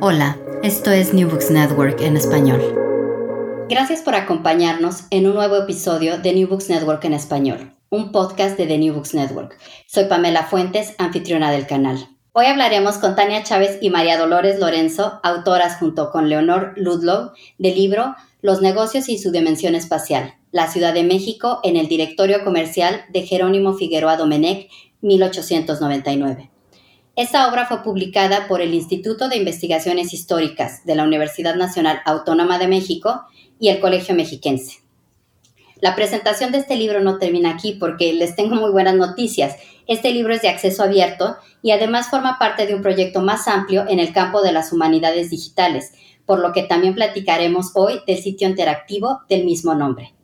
Hola, esto es New Books Network en español. Gracias por acompañarnos en un nuevo episodio de New Books Network en español, un podcast de The New Books Network. Soy Pamela Fuentes, anfitriona del canal. Hoy hablaremos con Tania Chávez y María Dolores Lorenzo, autoras junto con Leonor Ludlow del libro Los negocios y su dimensión espacial, la Ciudad de México en el directorio comercial de Jerónimo Figueroa Domenech, 1899. Esta obra fue publicada por el Instituto de Investigaciones Históricas de la Universidad Nacional Autónoma de México y el Colegio Mexiquense. La presentación de este libro no termina aquí porque les tengo muy buenas noticias. Este libro es de acceso abierto y además forma parte de un proyecto más amplio en el campo de las humanidades digitales, por lo que también platicaremos hoy del sitio interactivo del mismo nombre.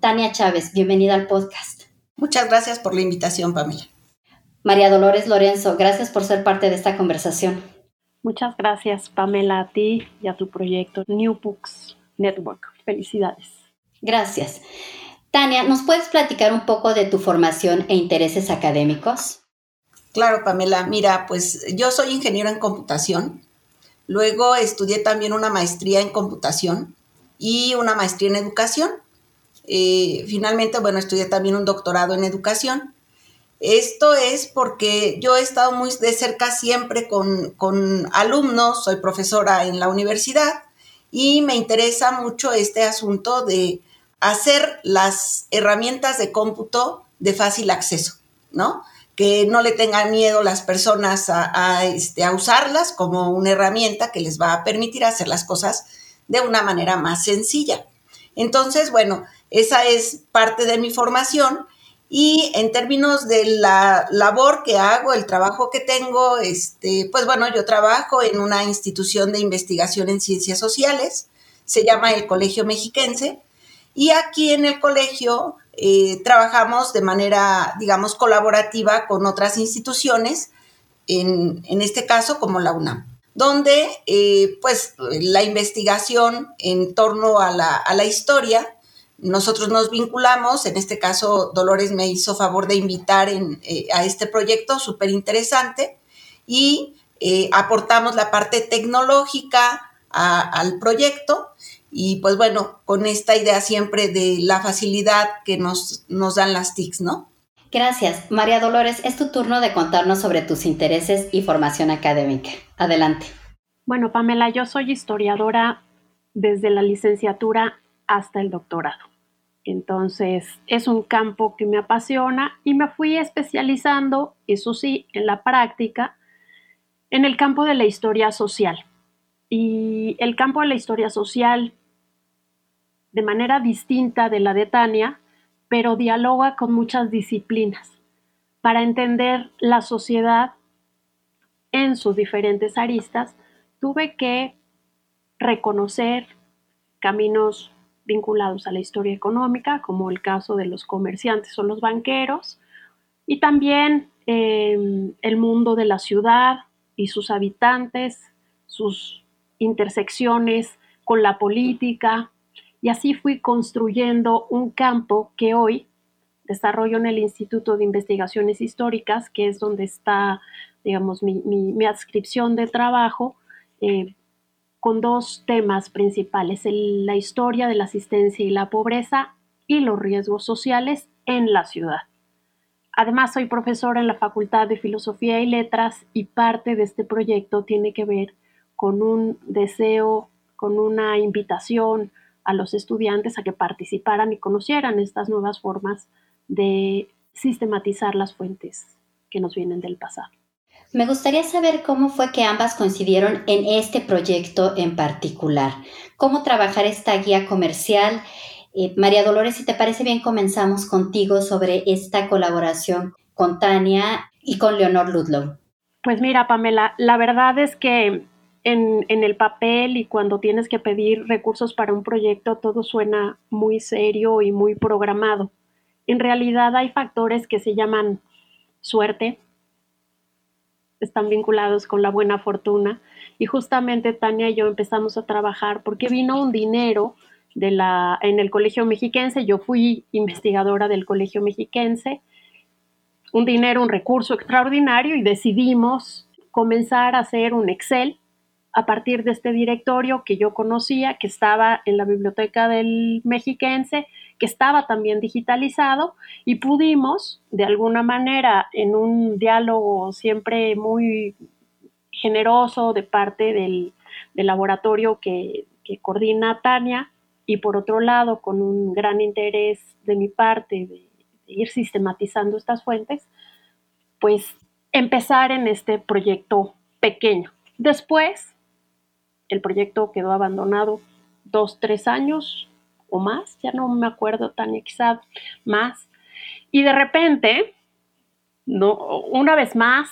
Tania Chávez, bienvenida al podcast. Muchas gracias por la invitación, Pamela. María Dolores Lorenzo, gracias por ser parte de esta conversación. Muchas gracias, Pamela, a ti y a tu proyecto New Books Network. Felicidades. Gracias. Tania, ¿nos puedes platicar un poco de tu formación e intereses académicos? Claro, Pamela. Mira, pues yo soy ingeniero en computación. Luego estudié también una maestría en computación y una maestría en educación. Eh, finalmente, bueno, estudié también un doctorado en educación. Esto es porque yo he estado muy de cerca siempre con, con alumnos, soy profesora en la universidad y me interesa mucho este asunto de hacer las herramientas de cómputo de fácil acceso, ¿no? Que no le tengan miedo las personas a, este, a usarlas como una herramienta que les va a permitir hacer las cosas de una manera más sencilla. Entonces, bueno, esa es parte de mi formación y en términos de la labor que hago, el trabajo que tengo, este, pues bueno, yo trabajo en una institución de investigación en ciencias sociales, se llama el Colegio Mexiquense, y aquí en el colegio eh, trabajamos de manera, digamos, colaborativa con otras instituciones, en, este caso como la UNAM, donde eh, pues la investigación en torno a la, a la historia nosotros nos vinculamos, en este caso Dolores me hizo favor de invitar eh, a este proyecto súper interesante y eh, aportamos la parte tecnológica al proyecto y pues bueno, con esta idea siempre de la facilidad que nos, nos dan las TICs, ¿no? Gracias. María Dolores, es tu turno de contarnos sobre tus intereses y formación académica. Adelante. Bueno, Pamela, yo soy historiadora desde la licenciatura hasta el doctorado. Entonces, es un campo que me apasiona y me fui especializando, eso sí, en la práctica, en el campo de la historia social. Y el campo de la historia social, de manera distinta de la de Tania, pero dialoga con muchas disciplinas para entender la sociedad en sus diferentes aristas, tuve que reconocer caminos vinculados a la historia económica, como el caso de los comerciantes o los banqueros, y también em, el mundo de la ciudad y sus habitantes, sus intersecciones con la política, y así fui construyendo un campo que hoy desarrollo en el Instituto de Investigaciones Históricas, que es donde está, digamos, mi, adscripción de trabajo, eh, con dos temas principales, la historia de la asistencia y la pobreza y los riesgos sociales en la ciudad. Además, soy profesora en la Facultad de Filosofía y Letras y parte de este proyecto tiene que ver con un deseo, con una invitación a los estudiantes a que participaran y conocieran estas nuevas formas de sistematizar las fuentes que nos vienen del pasado. Me gustaría saber cómo fue que ambas coincidieron en este proyecto en particular. ¿Cómo trabajar esta guía comercial? Eh, María Dolores, si te parece bien, comenzamos contigo sobre esta colaboración con Tania y con Leonor Ludlow. Pues mira, Pamela, la verdad es que en, en, el papel y cuando tienes que pedir recursos para un proyecto, todo suena muy serio y muy programado. En realidad hay factores que se llaman suerte, están vinculados con la buena fortuna. Y justamente Tania y yo empezamos a trabajar porque vino un dinero de la, en el Colegio Mexiquense, yo fui investigadora del Colegio Mexiquense, un dinero, un recurso extraordinario y decidimos comenzar a hacer un Excel a partir de este directorio que yo conocía, que estaba en la biblioteca del Mexiquense, que estaba también digitalizado y pudimos, de alguna manera, en un diálogo siempre muy generoso de parte del, laboratorio que, coordina Tania y por otro lado, con un gran interés de mi parte de, de ir sistematizando estas fuentes, pues empezar en este proyecto pequeño. Después, el proyecto quedó abandonado dos, tres años o más, ya no me acuerdo tan quizá más. Y de repente, no, una vez más,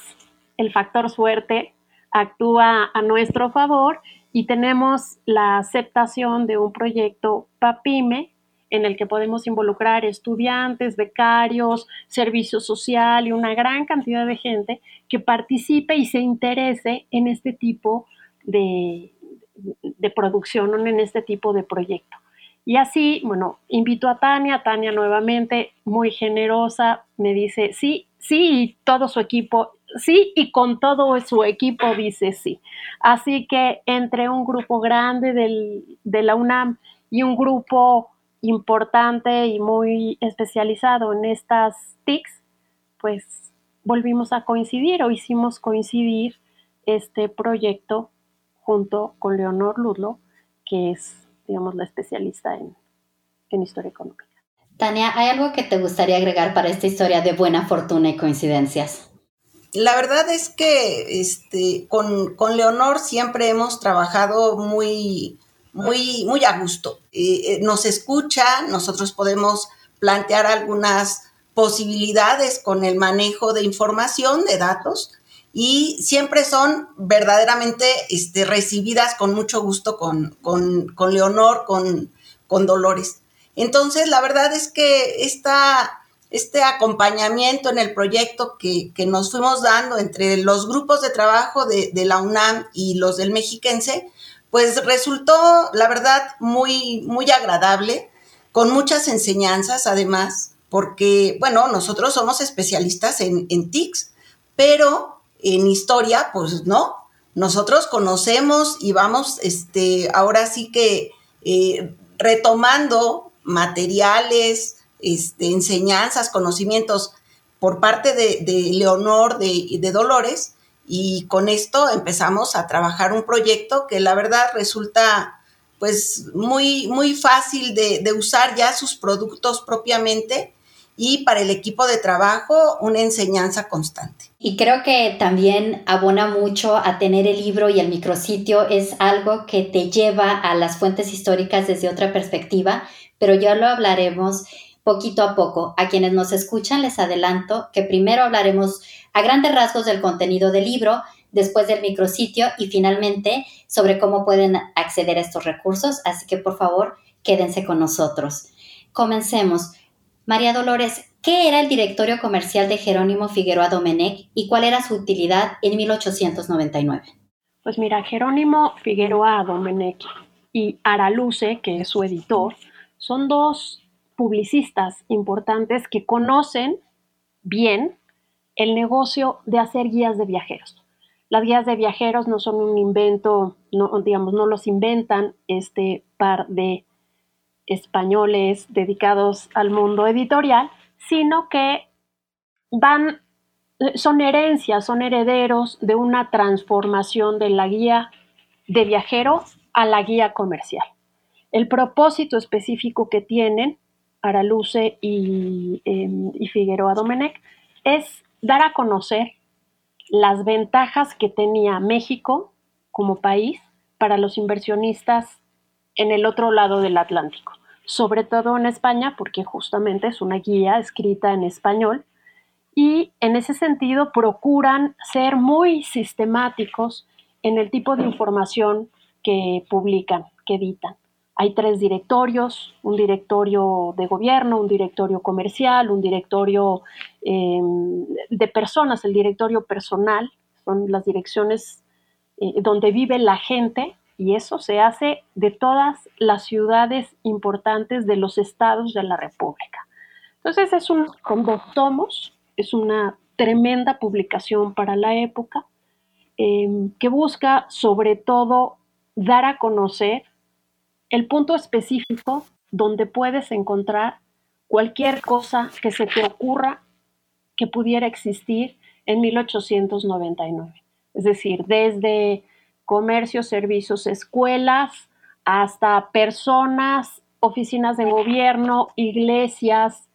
el factor suerte actúa a nuestro favor y tenemos la aceptación de un proyecto PAPIME en el que podemos involucrar estudiantes, becarios, servicio social y una gran cantidad de gente que participe y se interese en este tipo de, de producción, en este tipo de proyecto. Y así, bueno, invito a Tania, Tania nuevamente, muy generosa, me dice sí, sí, y todo su equipo, sí, y con todo su equipo dice sí. Así que entre un grupo grande del, de la UNAM y un grupo importante y muy especializado en estas TICs, pues volvimos a coincidir o hicimos coincidir este proyecto junto con Leonor Ludlow, que es digamos, la especialista en, historia económica. Tania, ¿hay algo que te gustaría agregar para esta historia de buena fortuna y coincidencias? La verdad es que este, con, con Leonor siempre hemos trabajado muy, muy, muy a gusto. Eh, eh, nos escucha, nosotros podemos plantear algunas posibilidades con el manejo de información, de datos, y siempre son verdaderamente este, recibidas con mucho gusto con, Leonor, con, con, Dolores. Entonces, la verdad es que esta, este acompañamiento en el proyecto que, nos fuimos dando entre los grupos de trabajo de, de, la UNAM y los del Mexiquense, pues resultó, la verdad, muy, muy agradable, con muchas enseñanzas además, porque, bueno, nosotros somos especialistas en, en TICs, pero en historia, pues no. Nosotros conocemos y vamos, este, ahora sí que eh, retomando materiales, este, enseñanzas, conocimientos por parte de, Leonor, de, de Dolores, y con esto empezamos a trabajar un proyecto que la verdad resulta pues muy, muy fácil de, de usar ya sus productos propiamente y para el equipo de trabajo una enseñanza constante. Y creo que también abona mucho a tener el libro y el micrositio, es algo que te lleva a las fuentes históricas desde otra perspectiva, pero ya lo hablaremos poquito a poco. A quienes nos escuchan les adelanto que primero hablaremos a grandes rasgos del contenido del libro, después del micrositio y finalmente sobre cómo pueden acceder a estos recursos, así que por favor quédense con nosotros. Comencemos. María Dolores, ¿qué era el directorio comercial de Jerónimo Figueroa Domenech y cuál era su utilidad en 1899? Pues mira, Jerónimo Figueroa Domenech y Araluce, que es su editor, son dos publicistas importantes que conocen bien el negocio de hacer guías de viajeros. Las guías de viajeros no son un invento, digamos, no los inventan este par de españoles dedicados al mundo editorial, sino que van, son herencias, son herederos de una transformación de la guía de viajero a la guía comercial. El propósito específico que tienen Araluce y, em, y Figueroa Domenech es dar a conocer las ventajas que tenía México como país para los inversionistas en el otro lado del Atlántico, sobre todo en España, porque justamente es una guía escrita en español y en ese sentido procuran ser muy sistemáticos en el tipo de información que publican, que editan. Hay tres directorios, un directorio de gobierno, un directorio comercial, un directorio em, de personas, el directorio personal, son las direcciones eh, donde vive la gente y eso se hace de todas las ciudades importantes de los estados de la República. Entonces es un, con tomos, es una tremenda publicación para la época em, que busca sobre todo dar a conocer el punto específico donde puedes encontrar cualquier cosa que se te ocurra que pudiera existir en 1899. Es decir, desde comercio, servicios, escuelas, hasta personas, oficinas de gobierno, iglesias,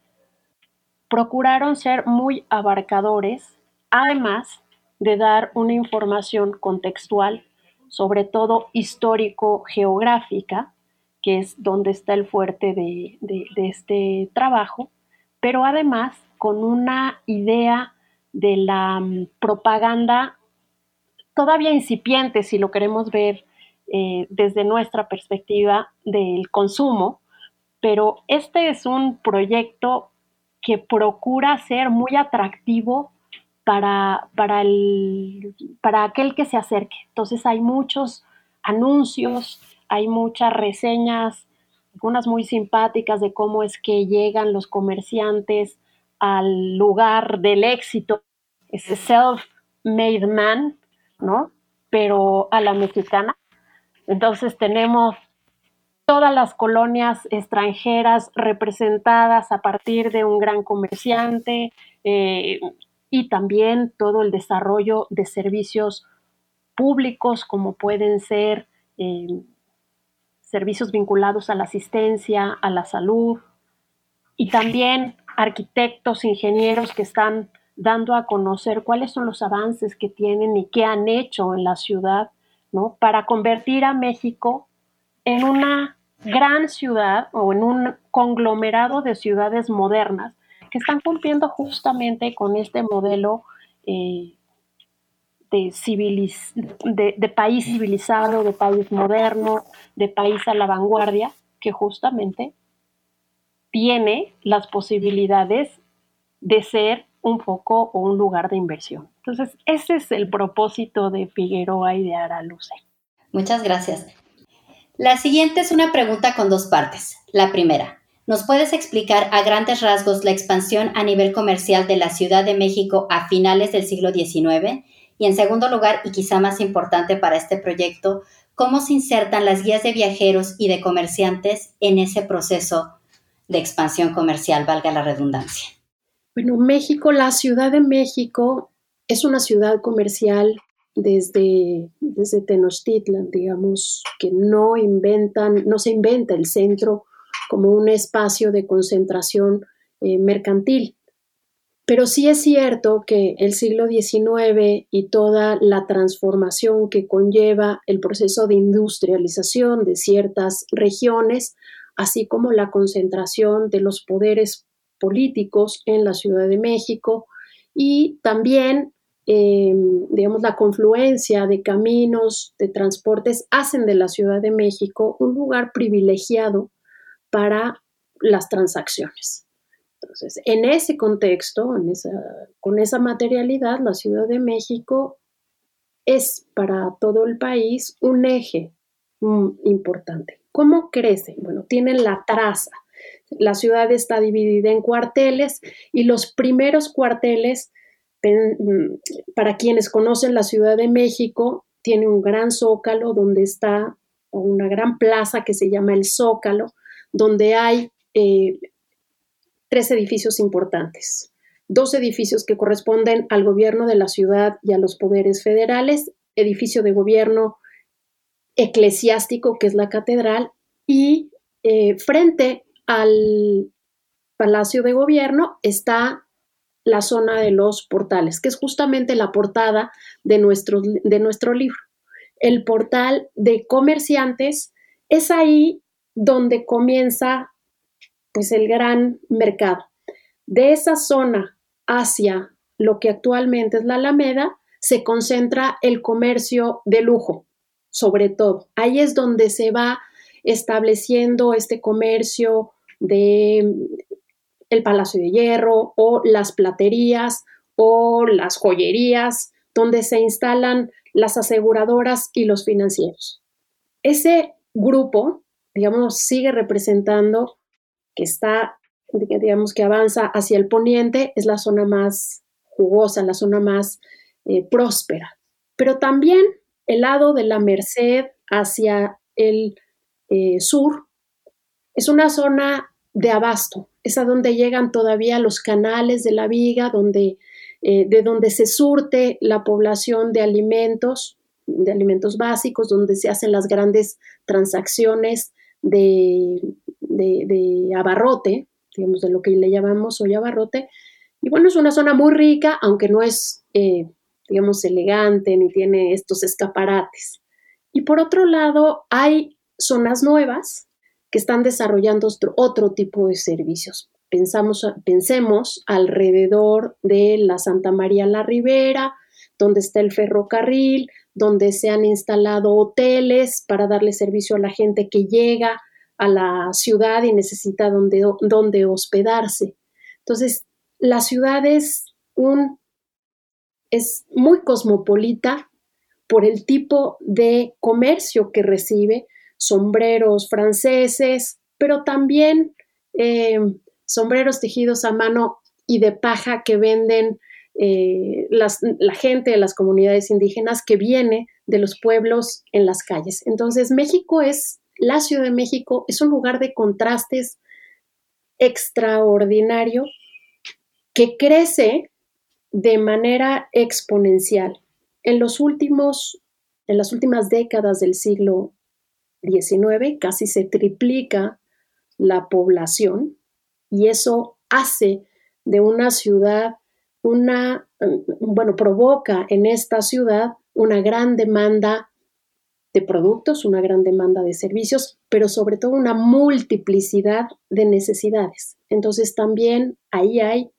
procuraron ser muy abarcadores, además de dar una información contextual, sobre todo histórico-geográfica, que es donde está el fuerte de, este trabajo, pero además con una idea de la mm, propaganda todavía incipiente, si lo queremos ver eh, desde nuestra perspectiva del consumo, pero este es un proyecto que procura ser muy atractivo para, para, el, para aquel que se acerque. Entonces hay muchos anuncios, hay muchas reseñas, algunas muy simpáticas de cómo es que llegan los comerciantes al lugar del éxito, ese self-made man, ¿no? Pero a la mexicana. Entonces tenemos todas las colonias extranjeras representadas a partir de un gran comerciante eh, y también todo el desarrollo de servicios públicos como pueden ser eh, servicios vinculados a la asistencia, a la salud y también arquitectos, ingenieros que están dando a conocer cuáles son los avances que tienen y qué han hecho en la ciudad, ¿no? Para convertir a México en una gran ciudad o en un conglomerado de ciudades modernas que están cumpliendo justamente con este modelo eh, de, de, país civilizado, de país moderno, de país a la vanguardia, que justamente tiene las posibilidades de ser un foco o un lugar de inversión. Entonces, ese es el propósito de Figueroa y de Araluce. Muchas gracias. La siguiente es una pregunta con dos partes. La primera, ¿nos puedes explicar a grandes rasgos la expansión a nivel comercial de la Ciudad de México a finales del siglo XIX? Y en segundo lugar, y quizá más importante para este proyecto, cómo se insertan las guías de viajeros y de comerciantes en ese proceso de expansión comercial, valga la redundancia. Bueno, México, la Ciudad de México es una ciudad comercial desde, desde Tenochtitlan, digamos, que no inventan, no se inventa el centro como un espacio de concentración eh, mercantil. Pero sí es cierto que el siglo XIX y toda la transformación que conlleva el proceso de industrialización de ciertas regiones, así como la concentración de los poderes políticos en la Ciudad de México y también, eh, digamos, la confluencia de caminos, de transportes, hacen de la Ciudad de México un lugar privilegiado para las transacciones. Entonces, en ese contexto, con esa materialidad, la Ciudad de México es para todo el país un eje mm, importante. ¿Cómo crece? Bueno, tienen la traza. La ciudad está dividida en cuarteles y los primeros cuarteles, mm, para quienes conocen la Ciudad de México, tiene un gran zócalo donde está una gran plaza que se llama el Zócalo, donde hay eh, tres edificios importantes. dos edificios que corresponden al gobierno de la ciudad y a los poderes federales, edificio de gobierno eclesiástico, que es la catedral, y eh, frente al Palacio de Gobierno está la zona de los portales, que es justamente la portada de nuestro, de nuestro libro. El portal de comerciantes es ahí donde comienza pues el gran mercado. De esa zona hacia lo que actualmente es la Alameda, se concentra el comercio de lujo, sobre todo. Ahí es donde se va estableciendo este comercio de el Palacio de Hierro o las platerías o las joyerías, donde se instalan las aseguradoras y los financieros. Ese grupo, digamos, sigue representando que está, digamos, que avanza hacia el poniente, es la zona más jugosa, la zona más eh, próspera. Pero también el lado de la Merced hacia el eh, sur es una zona de abasto, es a donde llegan todavía los canales de la viga, donde, eh, de donde se surte la población de alimentos, de alimentos básicos, donde se hacen las grandes transacciones de, de, abarrote, digamos, de lo que le llamamos hoy abarrote. Y bueno, es una zona muy rica, aunque no es, eh, digamos, elegante ni tiene estos escaparates. Y por otro lado, hay zonas nuevas que están desarrollando otro, tipo de servicios. Pensamos, pensemos alrededor de la Santa María la Ribera, donde está el ferrocarril, donde se han instalado hoteles para darle servicio a la gente que llega a la ciudad y necesita donde, donde hospedarse. Entonces, la ciudad es, un, es muy cosmopolita por el tipo de comercio que recibe, sombreros franceses, pero también eh, sombreros tejidos a mano y de paja que venden eh, la gente de las comunidades indígenas que viene de los pueblos en las calles. Entonces, México es, la Ciudad de México es un lugar de contrastes extraordinario que crece de manera exponencial. En los últimos, en las últimas décadas del siglo 19 casi se triplica la población y eso hace de una ciudad una, bueno, provoca en esta ciudad una gran demanda de productos, una gran demanda de servicios, pero sobre todo una multiplicidad de necesidades. Entonces también ahí hay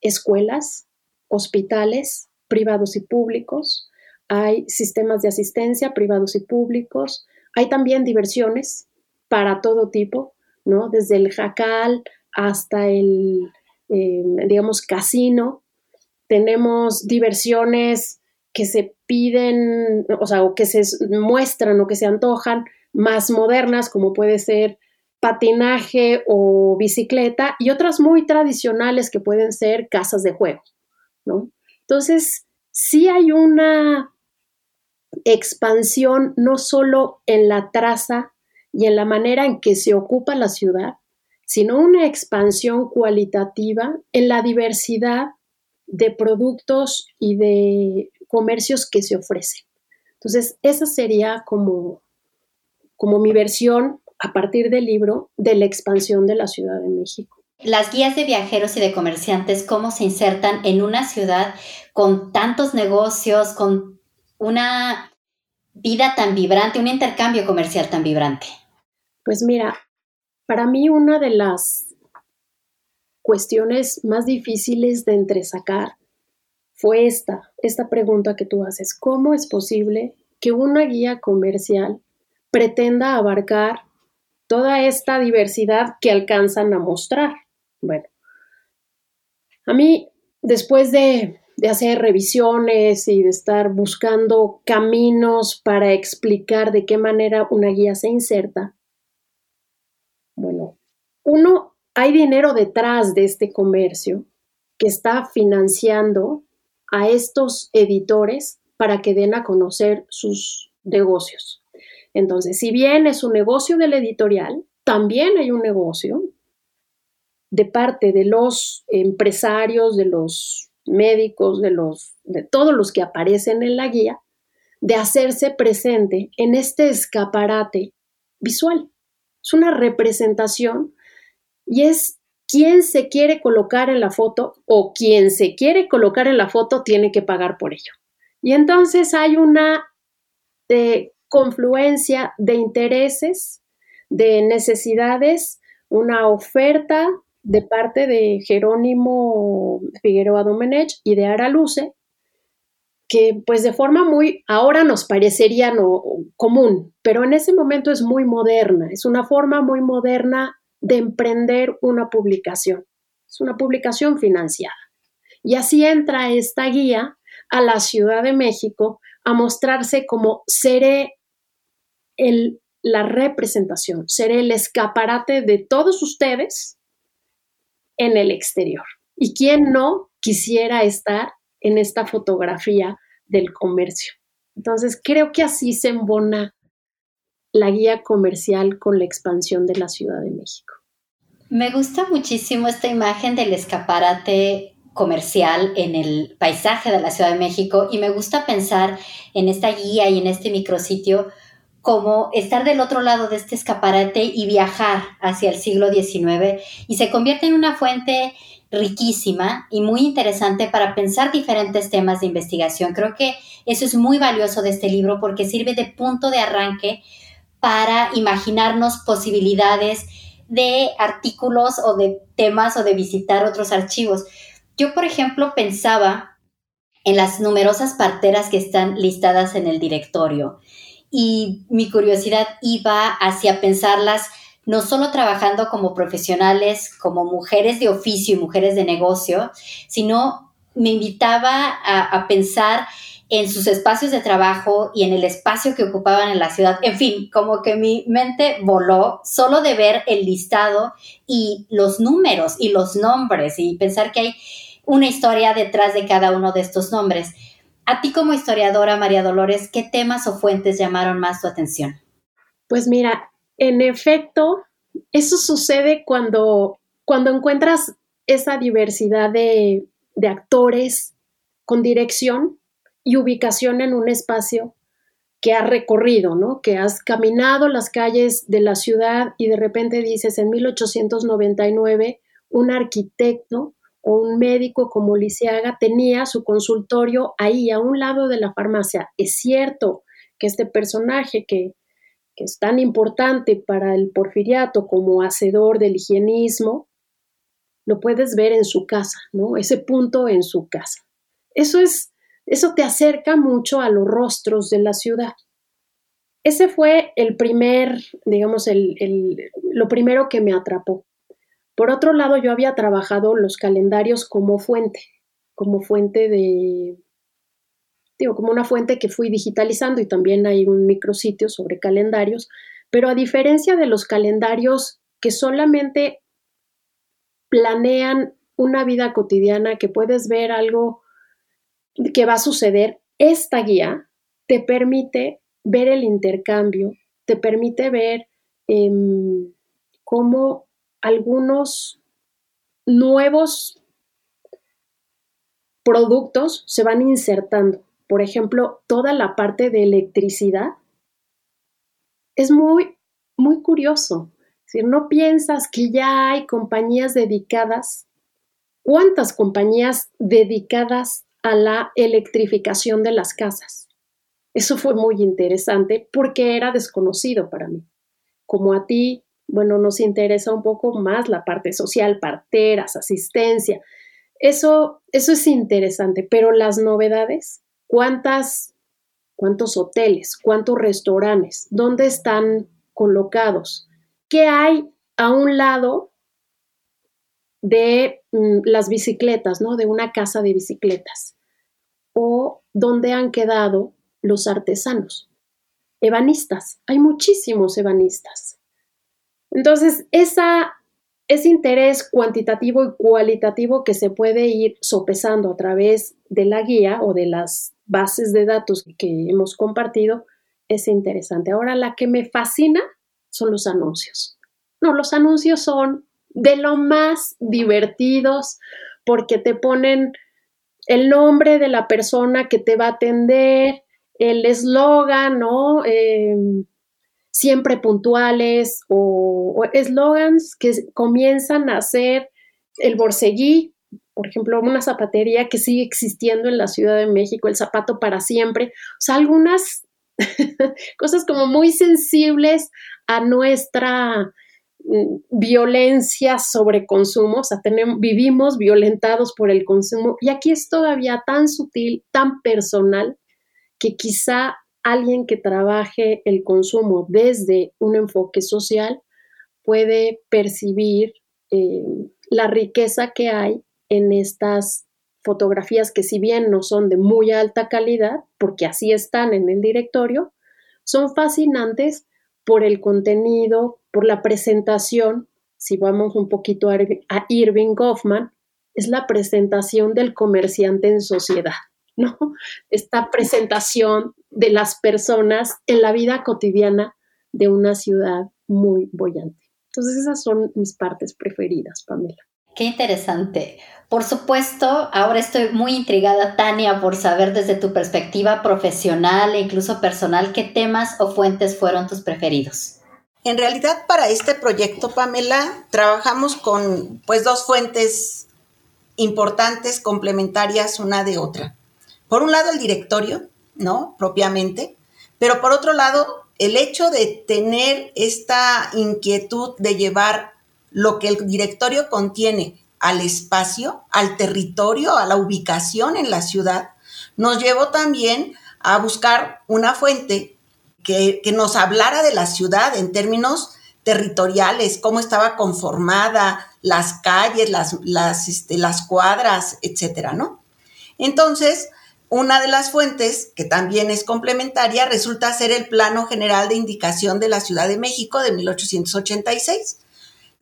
escuelas, hospitales privados y públicos, hay sistemas de asistencia privados y públicos, hay también diversiones para todo tipo, ¿no? Desde el jacal hasta el, eh, digamos, casino. Tenemos diversiones que se piden, o sea, o que se muestran o que se antojan más modernas, como puede ser patinaje o bicicleta, y otras muy tradicionales que pueden ser casas de juego, ¿no? Entonces, sí hay una expansión no solo en la traza y en la manera en que se ocupa la ciudad, sino una expansión cualitativa en la diversidad de productos y de comercios que se ofrecen. Entonces, esa sería como, como mi versión a partir del libro de la expansión de la Ciudad de México. Las guías de viajeros y de comerciantes, ¿cómo se insertan en una ciudad con tantos negocios, con una vida tan vibrante, un intercambio comercial tan vibrante? Pues mira, para mí una de las cuestiones más difíciles de entresacar fue esta, esta pregunta que tú haces. ¿Cómo es posible que una guía comercial pretenda abarcar toda esta diversidad que alcanzan a mostrar? Bueno, a mí, después de de hacer revisiones y de estar buscando caminos para explicar de qué manera una guía se inserta. Bueno, uno, hay dinero detrás de este comercio que está financiando a estos editores para que den a conocer sus negocios. Entonces, si bien es un negocio del editorial, también hay un negocio de parte de los empresarios, de los médicos, de los de todos los que aparecen en la guía, de hacerse presente en este escaparate visual. Es una representación y es quien se quiere colocar en la foto o quien se quiere colocar en la foto tiene que pagar por ello. Y entonces hay una eh, confluencia de intereses, de necesidades, una oferta de parte de Jerónimo Figueroa Domenech y de Araluce, que pues de forma muy, ahora nos parecería no, común, pero en ese momento es muy moderna, es una forma muy moderna de emprender una publicación, es una publicación financiada. Y así entra esta guía a la Ciudad de México a mostrarse como seré el, la representación, seré el escaparate de todos ustedes en el exterior. ¿Y quién no quisiera estar en esta fotografía del comercio. Entonces, creo que así se embona la guía comercial con la expansión de la Ciudad de México. Me gusta muchísimo esta imagen del escaparate comercial en el paisaje de la Ciudad de México y me gusta pensar en esta guía y en este micrositio como estar del otro lado de este escaparate y viajar hacia el siglo XIX y se convierte en una fuente riquísima y muy interesante para pensar diferentes temas de investigación. Creo que eso es muy valioso de este libro porque sirve de punto de arranque para imaginarnos posibilidades de artículos o de temas o de visitar otros archivos. Yo, por ejemplo, pensaba en las numerosas parteras que están listadas en el directorio y mi curiosidad iba hacia pensarlas no solo trabajando como profesionales, como mujeres de oficio y mujeres de negocio, sino me invitaba a, pensar en sus espacios de trabajo y en el espacio que ocupaban en la ciudad. En fin, como que mi mente voló solo de ver el listado y los números y los nombres y pensar que hay una historia detrás de cada uno de estos nombres. A ti como historiadora, María Dolores, ¿qué temas o fuentes llamaron más tu atención? Pues mira, en efecto, eso sucede cuando, cuando encuentras esa diversidad de, de actores con dirección y ubicación en un espacio que has recorrido, ¿no? Que has caminado las calles de la ciudad y de repente dices, en 1899, un arquitecto un médico como Lisiaga tenía su consultorio ahí, a un lado de la farmacia. Es cierto que este personaje que que es tan importante para el porfiriato como hacedor del higienismo, lo puedes ver en su casa, ¿no? Ese punto en su casa. Eso es, eso te acerca mucho a los rostros de la ciudad. Ese fue el primer, digamos, el, lo primero que me atrapó. Por otro lado, yo había trabajado los calendarios como fuente, como fuente de, digo, como una fuente que fui digitalizando y también hay un micrositio sobre calendarios, pero a diferencia de los calendarios que solamente planean una vida cotidiana, que puedes ver algo que va a suceder, esta guía te permite ver el intercambio, te permite ver em, cómo algunos nuevos productos se van insertando por ejemplo, toda la parte de electricidad, es muy, muy curioso. Si no piensas que ya hay compañías dedicadas, ¿cuántas compañías dedicadas a la electrificación de las casas? Eso fue muy interesante porque era desconocido para mí. Como a ti, bueno, nos interesa un poco más la parte social, parteras, asistencia. Eso, eso es interesante, pero las novedades, cuántas, cuántos hoteles, cuántos restaurantes, dónde están colocados, qué hay a un lado de mm, las bicicletas, ¿no? De una casa de bicicletas. O dónde han quedado los artesanos, ebanistas. Hay muchísimos ebanistas. Entonces, ese interés cuantitativo y cualitativo que se puede ir sopesando a través de la guía o de las bases de datos que hemos compartido es interesante. Ahora, la que me fascina son los anuncios. No, los anuncios son de lo más divertidos porque te ponen el nombre de la persona que te va a atender, el eslogan, ¿no? Em, siempre puntuales o eslogans que comienzan a ser el borseguí, por ejemplo, una zapatería que sigue existiendo en la Ciudad de México, el zapato para siempre, o sea, algunas cosas como muy sensibles a nuestra mm, violencia sobre consumo, o sea, tenemos, vivimos violentados por el consumo. Y aquí es todavía tan sutil, tan personal, que quizá alguien que trabaje el consumo desde un enfoque social puede percibir eh, la riqueza que hay en estas fotografías que si bien no son de muy alta calidad, porque así están en el directorio, son fascinantes por el contenido, por la presentación. Si vamos un poquito a Irving Goffman, es la presentación del comerciante en sociedad, ¿no? Esta presentación de las personas en la vida cotidiana de una ciudad muy bollante. Entonces esas son mis partes preferidas, Pamela. Qué interesante. Por supuesto, ahora estoy muy intrigada, Tania, por saber desde tu perspectiva profesional e incluso personal qué temas o fuentes fueron tus preferidos. En realidad, para este proyecto, Pamela, trabajamos con pues dos fuentes importantes, complementarias una de otra. Por un lado, el directorio, ¿no? Propiamente, pero por otro lado, el hecho de tener esta inquietud de llevar lo que el directorio contiene al espacio, al territorio, a la ubicación en la ciudad, nos llevó también a buscar una fuente que, nos hablara de la ciudad en términos territoriales, cómo estaba conformada, las calles, las, las, este, cuadras, etcétera, ¿no? Entonces, una de las fuentes, que también es complementaria, resulta ser el Plano General de Indicación de la Ciudad de México de 1886,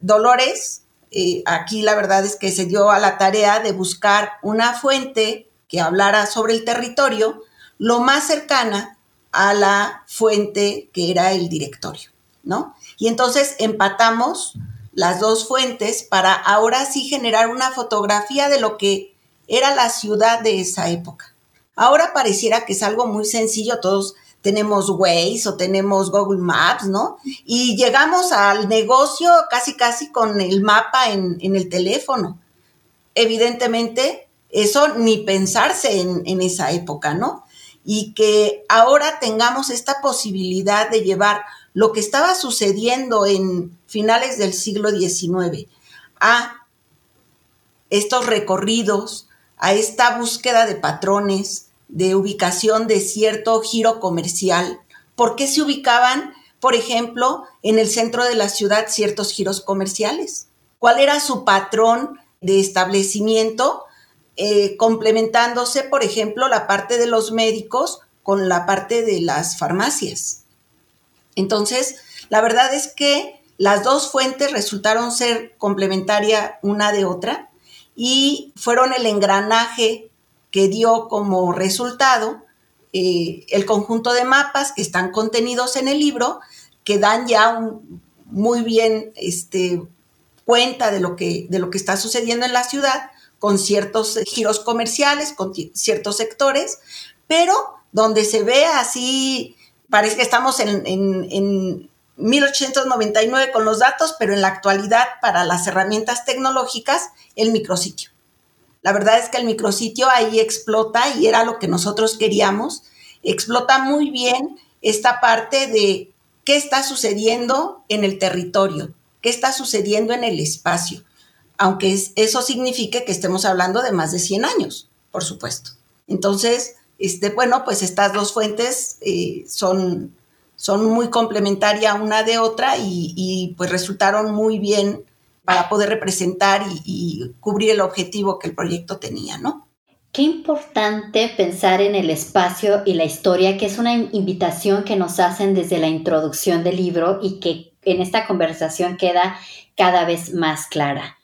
Dolores, eh, aquí la verdad es que se dio a la tarea de buscar una fuente que hablara sobre el territorio lo más cercana a la fuente que era el directorio, ¿no? Y entonces empatamos las dos fuentes para ahora sí generar una fotografía de lo que era la ciudad de esa época. Ahora pareciera que es algo muy sencillo, todos tenemos Waze o tenemos Google Maps, ¿no? Y llegamos al negocio casi, casi con el mapa en, el teléfono. Evidentemente, eso ni pensarse en, esa época, ¿no? Y que ahora tengamos esta posibilidad de llevar lo que estaba sucediendo en finales del siglo XIX a estos recorridos, a esta búsqueda de patrones, de ubicación de cierto giro comercial. ¿Por qué se ubicaban, por ejemplo, en el centro de la ciudad ciertos giros comerciales? ¿Cuál era su patrón de establecimiento? Eh, complementándose, por ejemplo, la parte de los médicos con la parte de las farmacias. Entonces, la verdad es que las dos fuentes resultaron ser complementaria una de otra y fueron el engranaje que dio como resultado eh, el conjunto de mapas que están contenidos en el libro, que dan ya muy bien este, cuenta de lo, que, de lo que está sucediendo en la ciudad, con ciertos giros comerciales, con ciertos sectores, pero donde se ve así, parece que estamos en, en, en 1899 con los datos, pero en la actualidad para las herramientas tecnológicas, el micrositio. La verdad es que el micrositio ahí explota y era lo que nosotros queríamos. Explota muy bien esta parte de qué está sucediendo en el territorio, qué está sucediendo en el espacio, aunque eso signifique que estemos hablando de más de 100 años, por supuesto. Entonces, este, bueno, pues estas dos fuentes eh, son, son muy complementarias una de otra y, y pues resultaron muy bien para poder representar y, cubrir el objetivo que el proyecto tenía, ¿no? Qué importante pensar en el espacio y la historia, que es una invitación que nos hacen desde la introducción del libro y que en esta conversación queda cada vez más clara.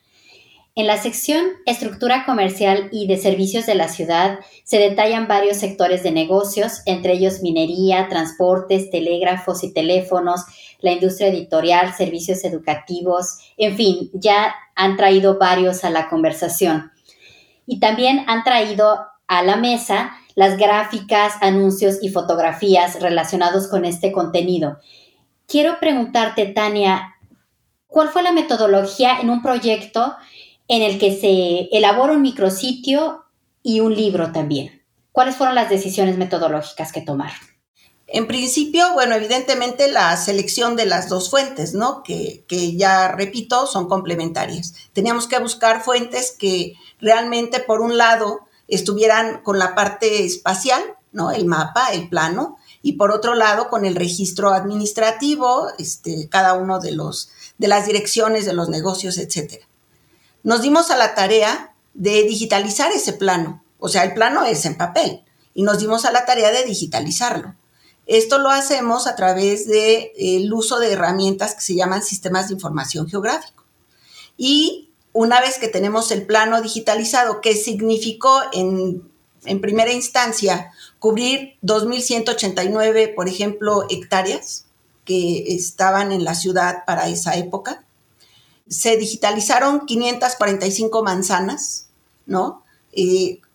En la sección Estructura comercial y de servicios de la ciudad se detallan varios sectores de negocios, entre ellos minería, transportes, telégrafos y teléfonos, la industria editorial, servicios educativos, en fin, ya han traído varios a la conversación. Y también han traído a la mesa las gráficas, anuncios y fotografías relacionados con este contenido. Quiero preguntarte, Tania, ¿cuál fue la metodología en un proyecto en el que se elabora un micrositio y un libro también. ¿Cuáles fueron las decisiones metodológicas que tomaron? En principio, bueno, evidentemente la selección de las dos fuentes, ¿no? Que, que, ya repito, son complementarias. Teníamos que buscar fuentes que realmente, por un lado, estuvieran con la parte espacial, ¿no? El mapa, el plano, y por otro lado, con el registro administrativo, este, cada uno de los, de las direcciones de los negocios, etcétera nos dimos a la tarea de digitalizar ese plano. O sea, el plano es en papel y nos dimos a la tarea de digitalizarlo. Esto lo hacemos a través del de, uso de herramientas que se llaman sistemas de información geográfico. Y una vez que tenemos el plano digitalizado, que significó en, en primera instancia cubrir 2.189, por ejemplo, hectáreas que estaban en la ciudad para esa época, se digitalizaron 545 manzanas, ¿no?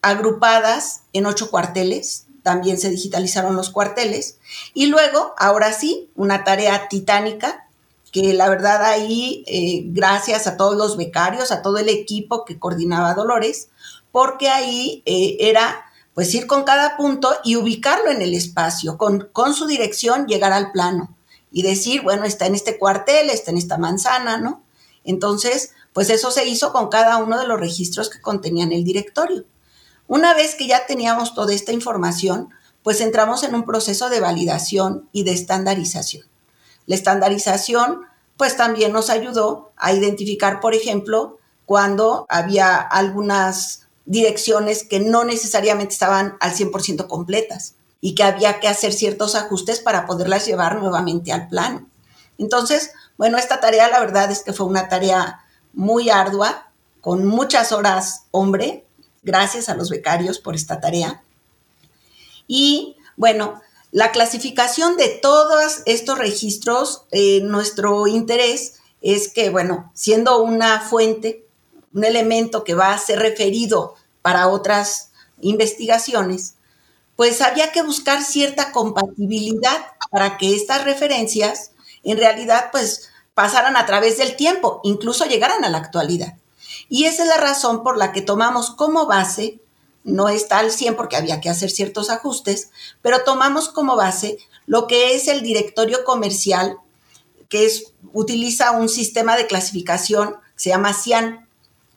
Agrupadas en ocho cuarteles, también se digitalizaron los cuarteles. Y luego, ahora sí, una tarea titánica, que la verdad ahí, eh, gracias a todos los becarios, a todo el equipo que coordinaba Dolores, porque ahí eh, era pues ir con cada punto y ubicarlo en el espacio, con, con su dirección llegar al plano y decir, bueno, está en este cuartel, está en esta manzana, ¿no? Entonces, pues eso se hizo con cada uno de los registros que contenían el directorio. Una vez que ya teníamos toda esta información, pues entramos en un proceso de validación y de estandarización. La estandarización, pues también nos ayudó a identificar, por ejemplo, cuando había algunas direcciones que no necesariamente estaban al 100% completas y que había que hacer ciertos ajustes para poderlas llevar nuevamente al plano. Entonces, bueno, esta tarea la verdad es que fue una tarea muy ardua, con muchas horas hombre. Gracias a los becarios por esta tarea. Y bueno, la clasificación de todos estos registros, eh, nuestro interés es que, bueno, siendo una fuente, un elemento que va a ser referido para otras investigaciones, pues había que buscar cierta compatibilidad para que estas referencias en realidad pues pasaran a través del tiempo, incluso llegaran a la actualidad. Y esa es la razón por la que tomamos como base, no está al 100 porque había que hacer ciertos ajustes, pero tomamos como base lo que es el directorio comercial, que es, utiliza un sistema de clasificación se llama CIAN,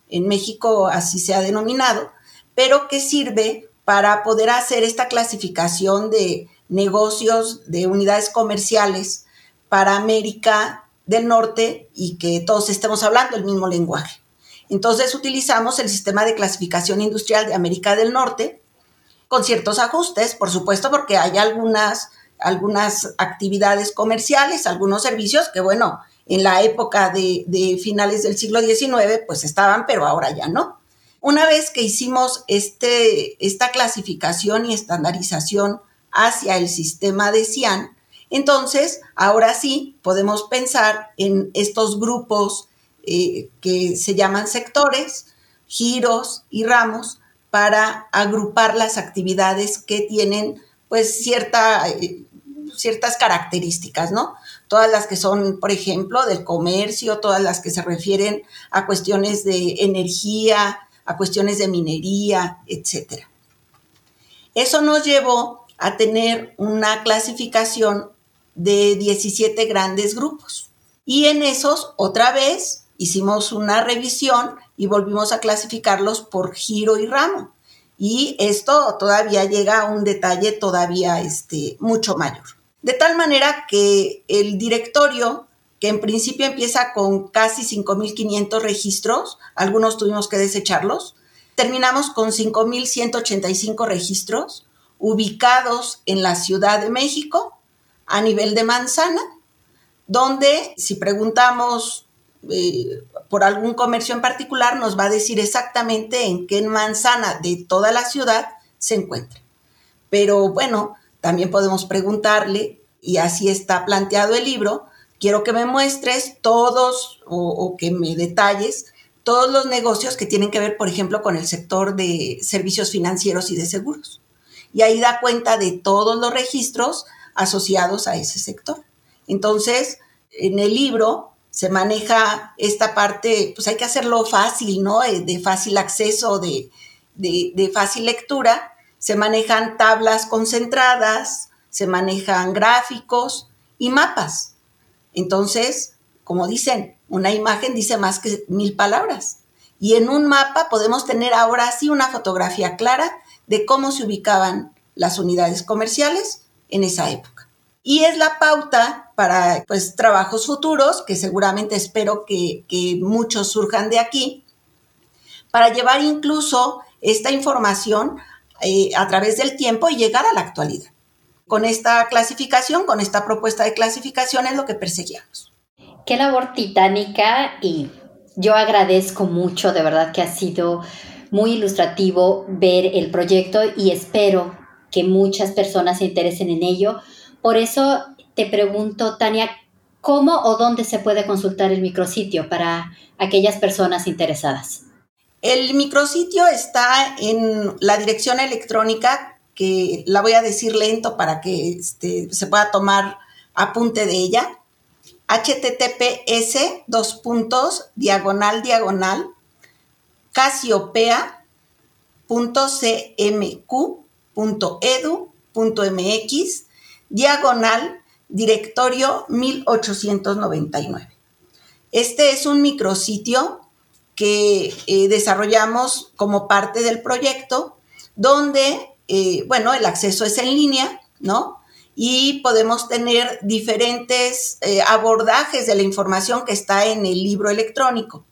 en México así se ha denominado, pero que sirve para poder hacer esta clasificación de negocios, de unidades comerciales, para América del Norte y que todos estemos hablando el mismo lenguaje. Entonces utilizamos el sistema de clasificación industrial de América del Norte con ciertos ajustes, por supuesto, porque hay algunas, algunas actividades comerciales, algunos servicios que, bueno, en la época de, finales del siglo XIX, pues estaban, pero ahora ya no. Una vez que hicimos este, esta clasificación y estandarización hacia el sistema de CIAN, entonces, ahora sí, podemos pensar en estos grupos eh, que se llaman sectores, giros y ramos para agrupar las actividades que tienen pues cierta, eh, ciertas características, ¿no? Todas las que son, por ejemplo, del comercio, todas las que se refieren a cuestiones de energía, a cuestiones de minería, etcétera. Eso nos llevó a tener una clasificación de 17 grandes grupos. Y en esos, otra vez, hicimos una revisión y volvimos a clasificarlos por giro y ramo. Y esto todavía llega a un detalle todavía este, mucho mayor. De tal manera que el directorio, que en principio empieza con casi 5.500 registros, algunos tuvimos que desecharlos, terminamos con 5.185 registros ubicados en la Ciudad de México, a nivel de manzana, donde si preguntamos, eh, por algún comercio en particular, nos va a decir exactamente en qué manzana de toda la ciudad se encuentra. Pero bueno, también podemos preguntarle, y así está planteado el libro, quiero que me muestres todos o, que me detalles todos los negocios que tienen que ver, por ejemplo, con el sector de servicios financieros y de seguros. Y ahí da cuenta de todos los registros asociados a ese sector. Entonces, en el libro se maneja esta parte, pues hay que hacerlo fácil, ¿no? Eh, de fácil acceso, de, de fácil lectura. Se manejan tablas concentradas, se manejan gráficos y mapas entonces, como dicen, una imagen dice más que mil palabras. Y en un mapa podemos tener ahora sí una fotografía clara de cómo se ubicaban las unidades comerciales en esa época. Y es la pauta para pues, trabajos futuros, que seguramente espero que, muchos surjan de aquí, para llevar incluso esta información eh, a través del tiempo y llegar a la actualidad con esta clasificación, con esta propuesta de clasificación es lo que perseguíamos. Qué labor titánica y yo agradezco mucho, de verdad que ha sido muy ilustrativo ver el proyecto y espero que muchas personas se interesen en ello. Por eso te pregunto, Tania, ¿cómo o dónde se puede consultar el micrositio para aquellas personas interesadas? El micrositio está en la dirección electrónica que la voy a decir lento para que este, se pueda tomar apunte de ella. https dos puntos diagonal diagonal casiopea.cmq.edu.mx diagonal directorio 1899. Este es un micrositio que eh, desarrollamos como parte del proyecto donde eh, bueno, el acceso es en línea, ¿no? Y podemos tener diferentes eh, abordajes de la información que está en el libro electrónico.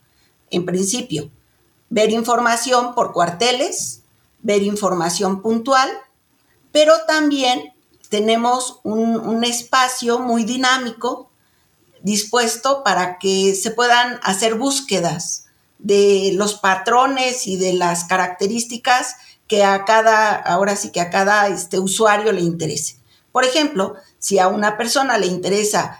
En principio, ver información por cuarteles, ver información puntual, pero también tenemos un espacio muy dinámico dispuesto para que se puedan hacer búsquedas de los patrones y de las características que a cada, ahora sí que a cada este, usuario le interese. Por ejemplo, si a una persona le interesa,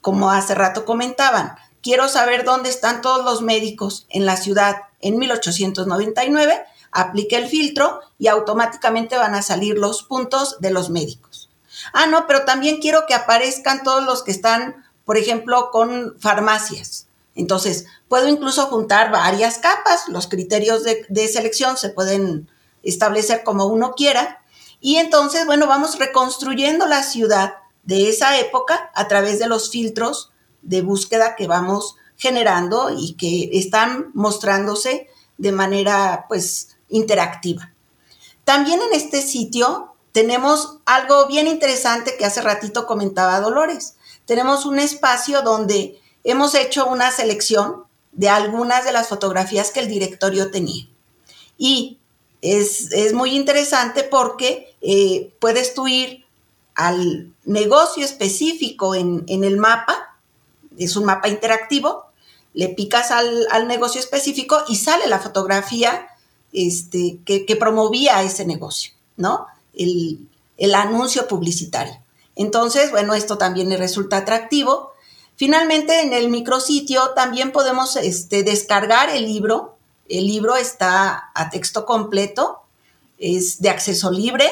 como hace rato comentaban, quiero saber dónde están todos los médicos en la ciudad en 1899, aplique el filtro y automáticamente van a salir los puntos de los médicos. Ah, no, pero también quiero que aparezcan todos los que están, por ejemplo, con farmacias. Entonces, puedo incluso juntar varias capas, los criterios de, de selección se pueden establecer como uno quiera. Y entonces, bueno, vamos reconstruyendo la ciudad de esa época a través de los filtros de búsqueda que vamos generando y que están mostrándose de manera pues interactiva. También en este sitio tenemos algo bien interesante que hace ratito comentaba Dolores. Tenemos un espacio donde hemos hecho una selección de algunas de las fotografías que el directorio tenía. Y es, muy interesante porque eh, puedes tú ir al negocio específico en, el mapa, es un mapa interactivo, le picas al, negocio específico y sale la fotografía este, que, promovía ese negocio, ¿no? El, anuncio publicitario. Entonces, bueno, esto también le resulta atractivo. Finalmente, en el micrositio también podemos este, descargar el libro el libro está a texto completo, es de acceso libre.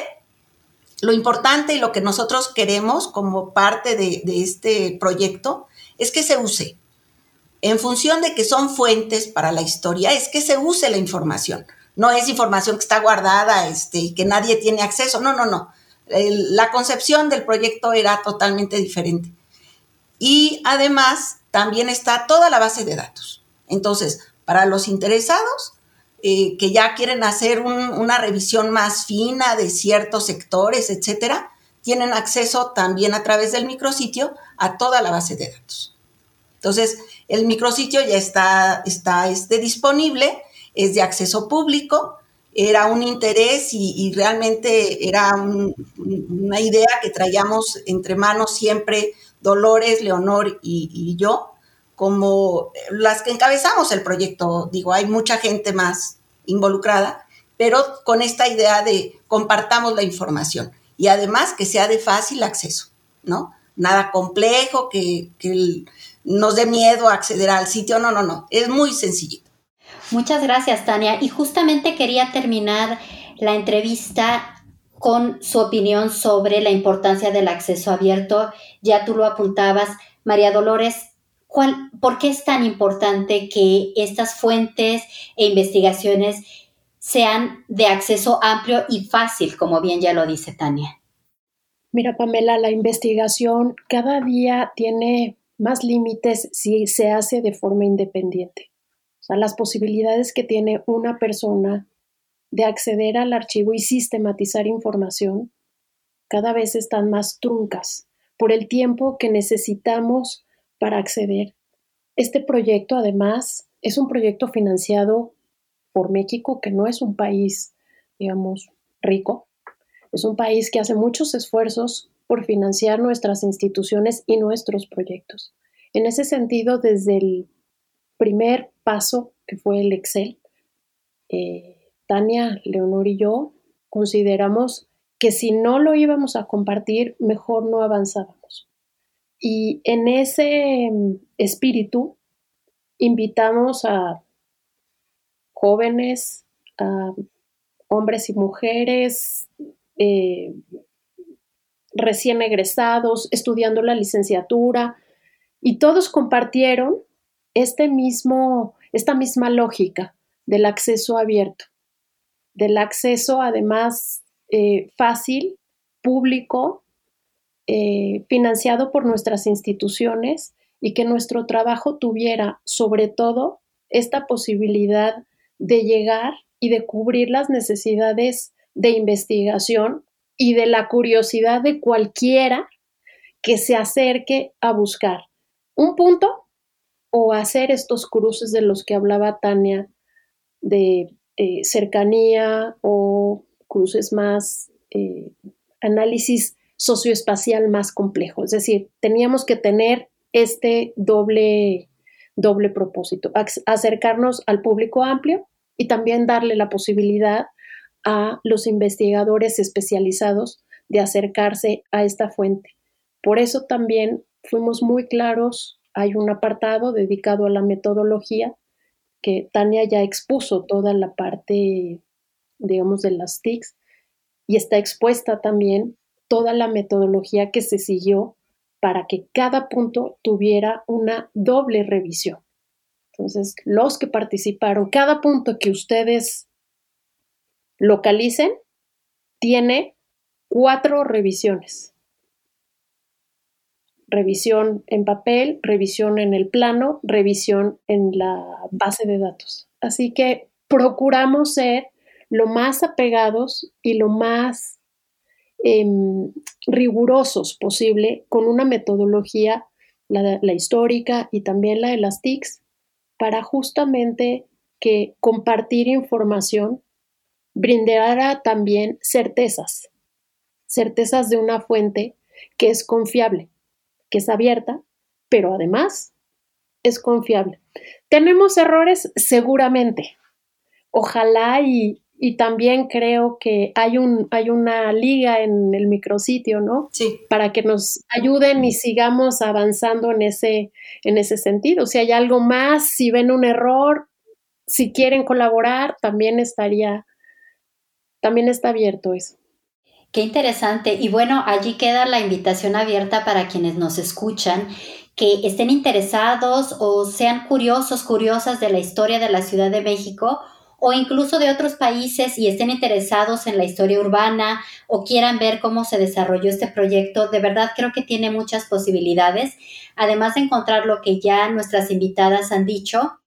Lo importante y lo que nosotros queremos como parte de, este proyecto es que se use. En función de que son fuentes para la historia, es que se use la información. No es información que está guardada este, y que nadie tiene acceso. No, no, no. la concepción del proyecto era totalmente diferente. Y además también está toda la base de datos. Entonces, para los interesados eh, que ya quieren hacer una revisión más fina de ciertos sectores, etcétera, tienen acceso también a través del micrositio a toda la base de datos. Entonces, el micrositio ya está, está este, disponible, es de acceso público, era un interés y, realmente era una idea que traíamos entre manos siempre Dolores, Leonor y yo, como las que encabezamos el proyecto. Digo, hay mucha gente más involucrada, pero con esta idea de compartamos la información y además que sea de fácil acceso, ¿no? Nada complejo, que, nos dé miedo acceder al sitio, no, no, no, es muy sencillito. Muchas gracias, Tania. Y justamente quería terminar la entrevista con su opinión sobre la importancia del acceso abierto. Ya tú lo apuntabas, María Dolores. ¿cuál, ¿Por qué es tan importante que estas fuentes e investigaciones sean de acceso amplio y fácil, como bien ya lo dice Tania? Mira, Pamela, la investigación cada día tiene más límites si se hace de forma independiente. O sea, las posibilidades que tiene una persona de acceder al archivo y sistematizar información cada vez están más truncas por el tiempo que necesitamos para acceder. Este proyecto, además, es un proyecto financiado por México, que no es un país, digamos, rico. Es un país que hace muchos esfuerzos por financiar nuestras instituciones y nuestros proyectos. En ese sentido, desde el primer paso, que fue el Excel, eh, Tania, Leonor y yo consideramos que si no lo íbamos a compartir, mejor no avanzábamos. Y en ese mm, espíritu invitamos a jóvenes, a hombres y mujeres, eh, recién egresados, estudiando la licenciatura, y todos compartieron este mismo, esta misma lógica del acceso abierto del acceso además eh, fácil, público, eh, financiado por nuestras instituciones y que nuestro trabajo tuviera sobre todo esta posibilidad de llegar y de cubrir las necesidades de investigación y de la curiosidad de cualquiera que se acerque a buscar. Un punto o hacer estos cruces de los que hablaba Tania de eh, cercanía o cruces más, eh, análisis socioespacial más complejo. Es decir, teníamos que tener este doble, doble propósito, acercarnos al público amplio y también darle la posibilidad a los investigadores especializados de acercarse a esta fuente. Por eso también fuimos muy claros, hay un apartado dedicado a la metodología que Tania ya expuso toda la parte, digamos, de las TICs y está expuesta también toda la metodología que se siguió para que cada punto tuviera una doble revisión. Entonces, los que participaron, cada punto que ustedes localicen tiene cuatro revisiones revisión en papel, revisión en el plano, revisión en la base de datos. Así que procuramos ser lo más apegados y lo más em, rigurosos posible con una metodología, la, histórica y también la de las TICs, para justamente que compartir información brindara también certezas, certezas de una fuente que es confiable que es abierta, pero además es confiable. ¿Tenemos errores? Seguramente. Ojalá y, también creo que hay, un, hay una liga en el micrositio, ¿no? Sí. Para que nos ayuden y sigamos avanzando en ese, en ese sentido. Si hay algo más, si ven un error, si quieren colaborar, también estaría, también está abierto eso. Qué interesante. Y bueno, allí queda la invitación abierta para quienes nos escuchan que estén interesados o sean curiosos, curiosas de la historia de la Ciudad de México o incluso de otros países y estén interesados en la historia urbana o quieran ver cómo se desarrolló este proyecto, de verdad creo que tiene muchas posibilidades. Además de encontrar lo que ya nuestras invitadas han dicho,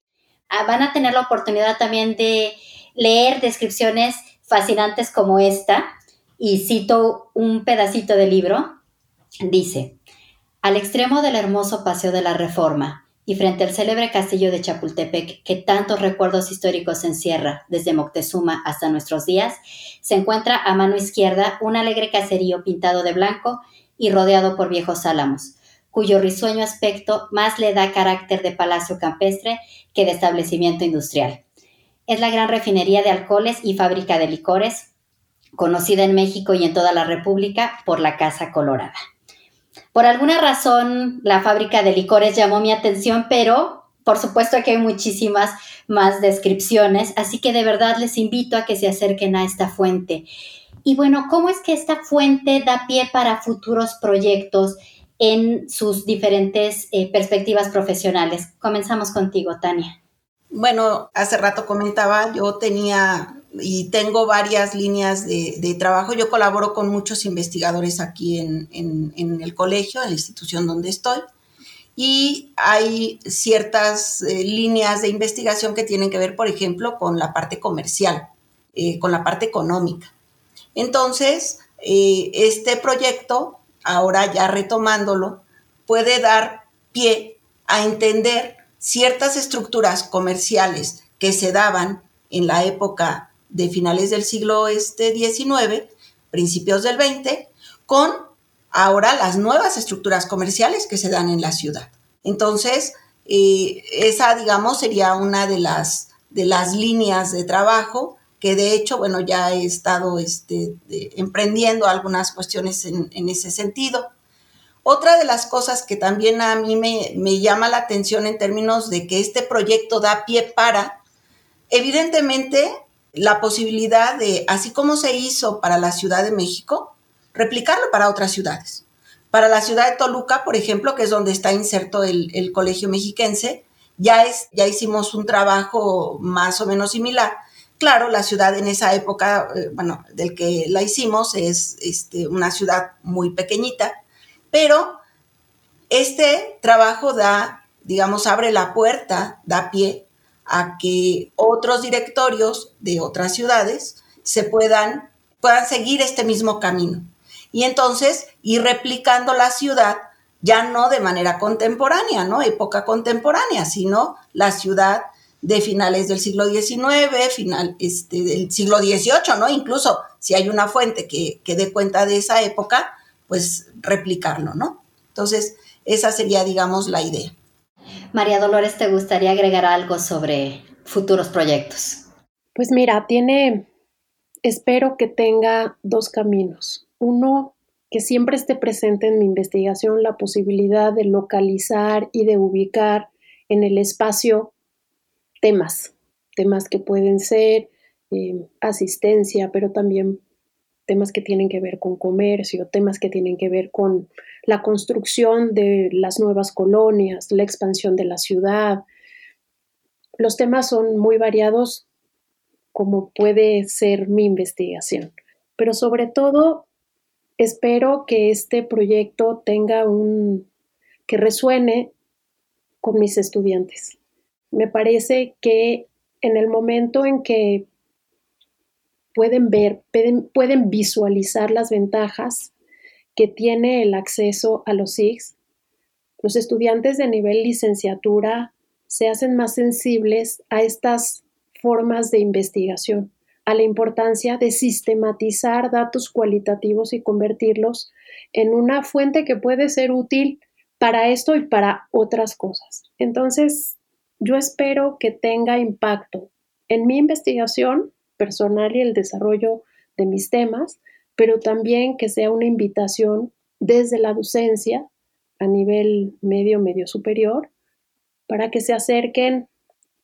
ah, van a tener la oportunidad también de leer descripciones fascinantes como esta y cito un pedacito del libro, dice, al extremo del hermoso Paseo de la Reforma y frente al célebre castillo de Chapultepec que tantos recuerdos históricos encierra desde Moctezuma hasta nuestros días, se encuentra a mano izquierda un alegre caserío pintado de blanco y rodeado por viejos álamos, cuyo risueño aspecto más le da carácter de palacio campestre que de establecimiento industrial. Es la gran refinería de alcoholes y fábrica de licores, conocida en México y en toda la República por la Casa Colorada. Por alguna razón, la fábrica de licores llamó mi atención, pero por supuesto que hay muchísimas más descripciones, así que de verdad les invito a que se acerquen a esta fuente. Y bueno, ¿cómo es que esta fuente da pie para futuros proyectos en sus diferentes eh, perspectivas profesionales? Comenzamos contigo, Tania. Bueno, hace rato comentaba, yo tenía y tengo varias líneas de, trabajo. Yo colaboro con muchos investigadores aquí en, el colegio, en la institución donde estoy, y hay ciertas eh, líneas de investigación que tienen que ver, por ejemplo, con la parte comercial, eh, con la parte económica. Entonces, eh, este proyecto, ahora ya retomándolo, puede dar pie a entender ciertas estructuras comerciales que se daban en la época de finales del siglo este, XIX, principios del XX, con ahora las nuevas estructuras comerciales que se dan en la ciudad. Entonces, eh, esa, digamos, sería una de las, de las líneas de trabajo que de hecho, bueno, ya he estado este, emprendiendo algunas cuestiones en, ese sentido. Otra de las cosas que también a mí me, me llama la atención en términos de que este proyecto da pie para, evidentemente, la posibilidad de, así como se hizo para la Ciudad de México, replicarlo para otras ciudades. Para la ciudad de Toluca, por ejemplo, que es donde está inserto el, Colegio Mexiquense, ya, es, ya hicimos un trabajo más o menos similar. Claro, la ciudad en esa época, eh, bueno, del que la hicimos, es este, una ciudad muy pequeñita, pero este trabajo da, digamos, abre la puerta, da pie a que otros directorios de otras ciudades se puedan, puedan seguir este mismo camino. Y entonces ir replicando la ciudad ya no de manera contemporánea, ¿no? Época contemporánea, sino la ciudad de finales del siglo XIX, final este, del siglo XVIII, ¿no? Incluso si hay una fuente que, que dé cuenta de esa época, pues replicarlo, ¿no? Entonces, esa sería, digamos, la idea. María Dolores, ¿te gustaría agregar algo sobre futuros proyectos? Pues mira, tiene, espero que tenga dos caminos. Uno, que siempre esté presente en mi investigación la posibilidad de localizar y de ubicar en el espacio temas, temas que pueden ser eh, asistencia, pero también temas que tienen que ver con comercio, temas que tienen que ver con la construcción de las nuevas colonias, la expansión de la ciudad. Los temas son muy variados como puede ser mi investigación, pero sobre todo espero que este proyecto tenga un que resuene con mis estudiantes. Me parece que en el momento en que pueden ver, pueden, visualizar las ventajas que tiene el acceso a los SIGs. Los estudiantes de nivel licenciatura se hacen más sensibles a estas formas de investigación, a la importancia de sistematizar datos cualitativos y convertirlos en una fuente que puede ser útil para esto y para otras cosas. Entonces, yo espero que tenga impacto en mi investigación personal y el desarrollo de mis temas, pero también que sea una invitación desde la docencia a nivel medio, medio superior, para que se acerquen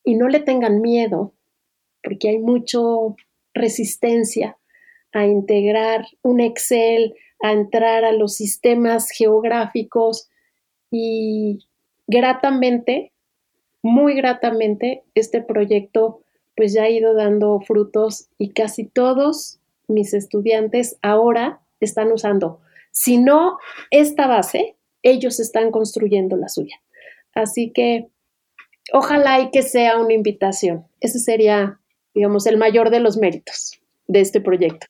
y no le tengan miedo, porque hay mucho resistencia a integrar un Excel, a entrar a los sistemas geográficos y gratamente, muy gratamente, este proyecto pues ya ha ido dando frutos y casi todos mis estudiantes ahora están usando, si no esta base, ellos están construyendo la suya. Así que ojalá y que sea una invitación. Ese sería, digamos, el mayor de los méritos de este proyecto.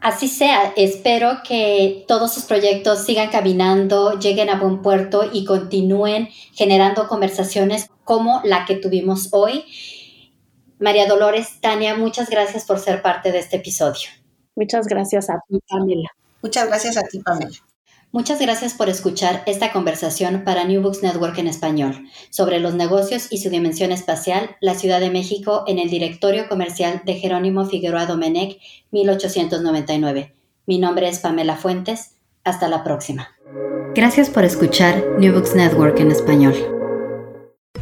Así sea, espero que todos sus proyectos sigan caminando, lleguen a buen puerto y continúen generando conversaciones como la que tuvimos hoy María Dolores, Tania, muchas gracias por ser parte de este episodio. Muchas gracias a ti, Pamela. Muchas gracias a ti, Pamela. Muchas gracias por escuchar esta conversación para New Books Network en español sobre los negocios y su dimensión espacial, la Ciudad de México en el directorio comercial de Jerónimo Figueroa Domenech, 1899. Mi nombre es Pamela Fuentes. Hasta la próxima. Gracias por escuchar New Books Network en español.